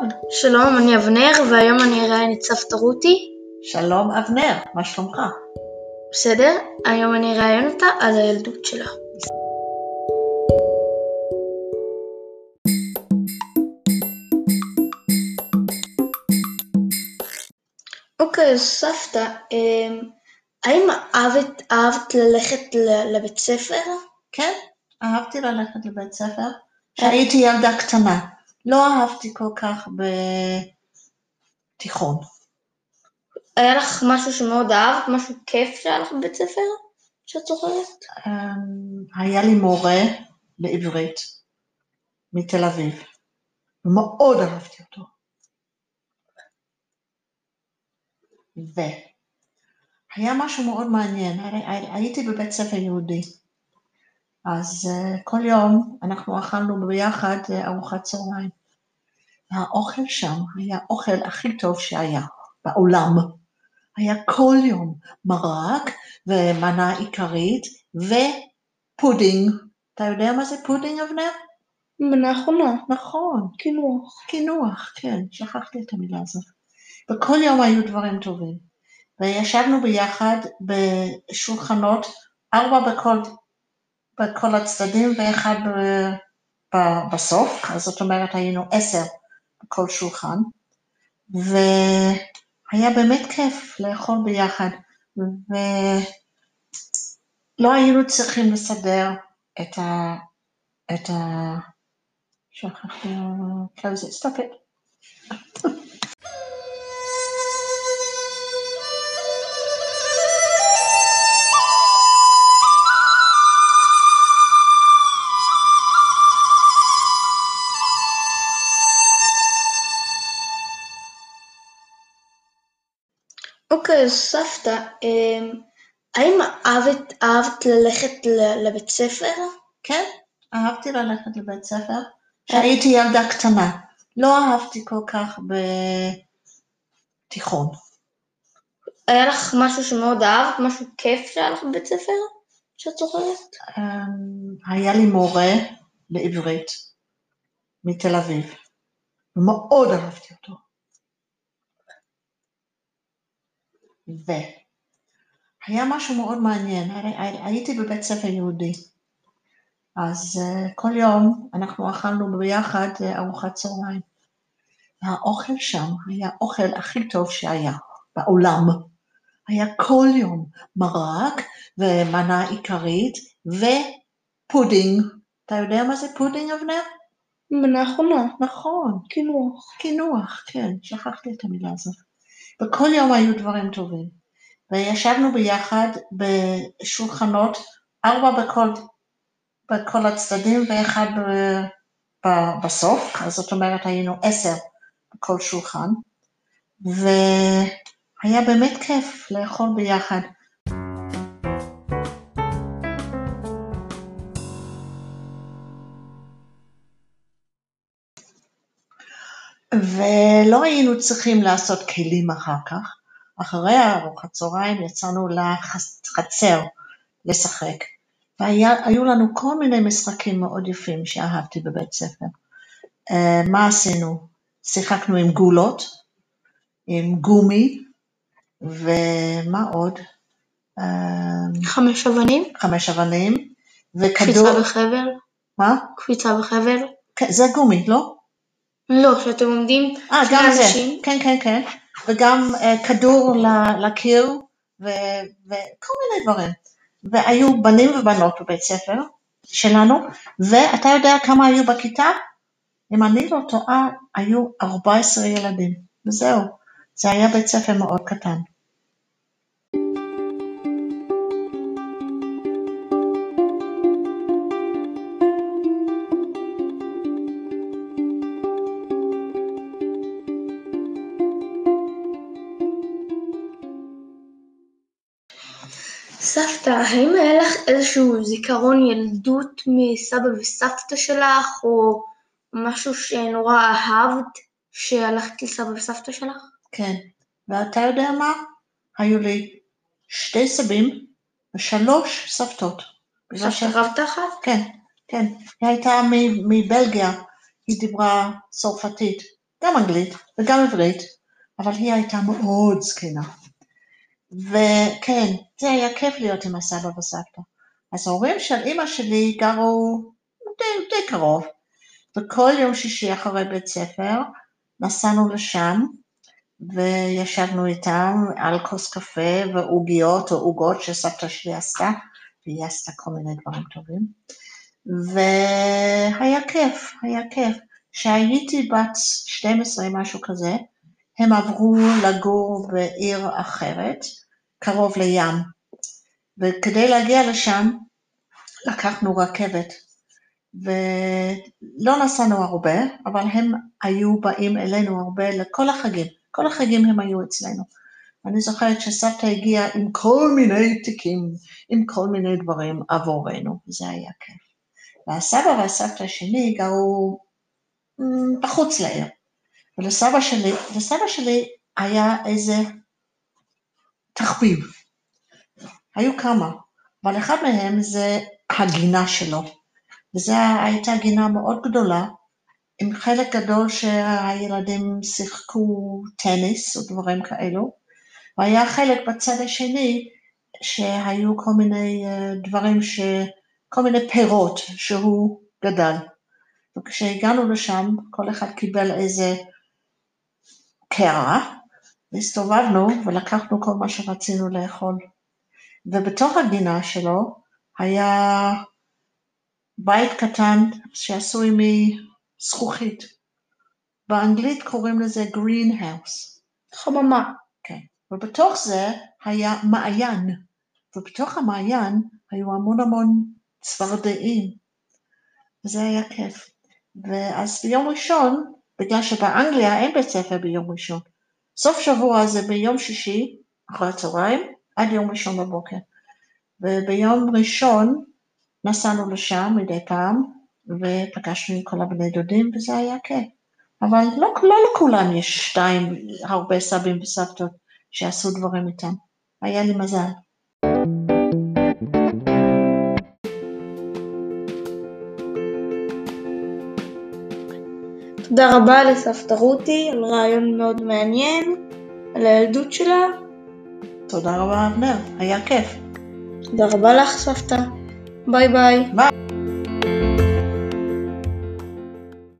נכון. שלום, אני אבנר, והיום אני את סבתא רותי. שלום אבנר, מה שלומך? בסדר? היום אני אראיין אותה על הילדות שלה. אוקיי, אז סבתא, אמ, האם אהבת, אהבת ללכת לבית ספר? כן, אהבתי ללכת לבית ספר. כשהייתי ילדה קטנה, לא אהבתי כל כך בתיכון. היה לך משהו שמאוד אהבת? משהו כיף שהיה לך בבית ספר? שאת זוכרת? אמ, היה לי מורה לעברית מתל אביב, ומאוד אהבתי אותו. והיה משהו מאוד מעניין, הייתי בבית ספר יהודי, אז uh, כל יום אנחנו אכלנו ביחד uh, ארוחת צהריים. והאוכל שם היה האוכל הכי טוב שהיה בעולם. היה כל יום מרק ומנה עיקרית ופודינג. אתה יודע מה זה פודינג, אבנר? מנה אחרונה. נכון, קינוח. קינוח, כן, שכחתי את המילה הזאת. וכל יום היו דברים טובים. וישבנו ביחד בשולחנות, ארבע בכל, בכל הצדדים ואחד בסוף, אז זאת אומרת היינו עשר בכל שולחן, והיה באמת כיף לאכול ביחד, ולא היינו צריכים לסדר את ה... את ה... שכחתי, close אז סבתא, אמ, האם אהבת, אהבת ללכת לבית ספר? כן, אהבתי ללכת לבית ספר. כשהייתי ילדה קטנה, לא אהבתי כל כך בתיכון. היה לך משהו שמאוד אהבת? משהו כיף שהיה לך בבית ספר? שאת זוכרת? אמ, היה לי מורה לעברית מתל אביב, ומאוד אהבתי אותו. והיה משהו מאוד מעניין, הייתי בבית ספר יהודי, אז uh, כל יום אנחנו אכלנו ביחד uh, ארוחת צהריים. והאוכל שם היה האוכל הכי טוב שהיה בעולם. היה כל יום מרק ומנה עיקרית ופודינג. אתה יודע מה זה פודינג, אבנר? מנה אחרונה. נכון, קינוח. קינוח, כן, שכחתי את המילה הזאת. וכל יום היו דברים טובים. וישבנו ביחד בשולחנות, ארבע בכל, בכל הצדדים ואחד ב- ב- בסוף, אז זאת אומרת היינו עשר בכל שולחן, והיה באמת כיף לאכול ביחד. ולא היינו צריכים לעשות כלים אחר כך. אחרי ארוחת צהריים יצאנו לחצר לשחק, והיו לנו כל מיני משחקים מאוד יפים שאהבתי בבית ספר. אה, מה עשינו? שיחקנו עם גולות, עם גומי, ומה עוד? אה, חמש אבנים? חמש אבנים, וכדור... קפיצה בחבל? מה? קפיצה בחבל? כן, זה גומי, לא? לא, שאתם עומדים אה, גם זה, אנשים. כן, כן, כן, וגם uh, כדור לקיר ו- וכל מיני דברים. והיו בנים ובנות בבית ספר שלנו, ואתה יודע כמה היו בכיתה? אם אני לא טועה, היו 14 ילדים, וזהו. זה היה בית ספר מאוד קטן. סבתא, האם היה לך איזשהו זיכרון ילדות מסבא וסבתא שלך, או משהו שנורא אהבת שהלכת לסבא וסבתא שלך? כן, ואתה יודע מה? היו לי שתי סבים ושלוש סבתות. סבתא רבתא אחת? כן, כן. היא הייתה מבלגיה, היא דיברה צרפתית, גם אנגלית וגם עברית, אבל היא הייתה מאוד זקנה. וכן, זה היה כיף להיות עם הסבא וסבתא. אז ההורים של אימא שלי גרו די, די קרוב, וכל יום שישי אחרי בית ספר נסענו לשם וישבנו איתם על כוס קפה ועוגיות או עוגות שסבתא שלי עשתה, והיא עשתה כל מיני דברים טובים. והיה כיף, היה כיף. כשהייתי בת 12, משהו כזה, הם עברו לגור בעיר אחרת, קרוב לים. וכדי להגיע לשם, לקחנו רכבת. ולא נסענו הרבה, אבל הם היו באים אלינו הרבה לכל החגים. כל החגים הם היו אצלנו. אני זוכרת שסבתא הגיעה עם כל מיני תיקים, עם כל מיני דברים עבורנו, זה היה כיף. והסבא והסבתא שלי גרו בחוץ לעיר. ולסבא שלי, לסבא שלי היה איזה תחביב. היו כמה, אבל אחד מהם זה הגינה שלו. וזו הייתה גינה מאוד גדולה, עם חלק גדול שהילדים שיחקו טניס או דברים כאלו, והיה חלק בצד השני שהיו כל מיני אה, דברים, ש... כל מיני פירות שהוא גדל. וכשהגענו לשם, כל אחד קיבל איזה קערה, והסתובבנו ולקחנו כל מה שרצינו לאכול. ובתוך הגינה שלו היה בית קטן שעשוי מזכוכית. באנגלית קוראים לזה green house. חממה. כן. ובתוך זה היה מעיין, ובתוך המעיין היו המון המון צפרדעים, וזה היה כיף. ואז ביום ראשון, בגלל שבאנגליה אין בית ספר ביום ראשון, סוף שבוע זה ביום שישי אחרי הצהריים עד יום ראשון בבוקר. וביום ראשון נסענו לשם מדי פעם, ופגשנו עם כל הבני דודים, וזה היה כיף. אבל לא, לא לכולם יש שתיים, הרבה סבים וסבתות שעשו דברים איתם. היה לי מזל. תודה רבה לסבתא רותי על ריאיון מאוד מעניין, על הילדות שלה. תודה רבה אבנר, היה כיף. תודה רבה לך סבתא. bye bye. bye.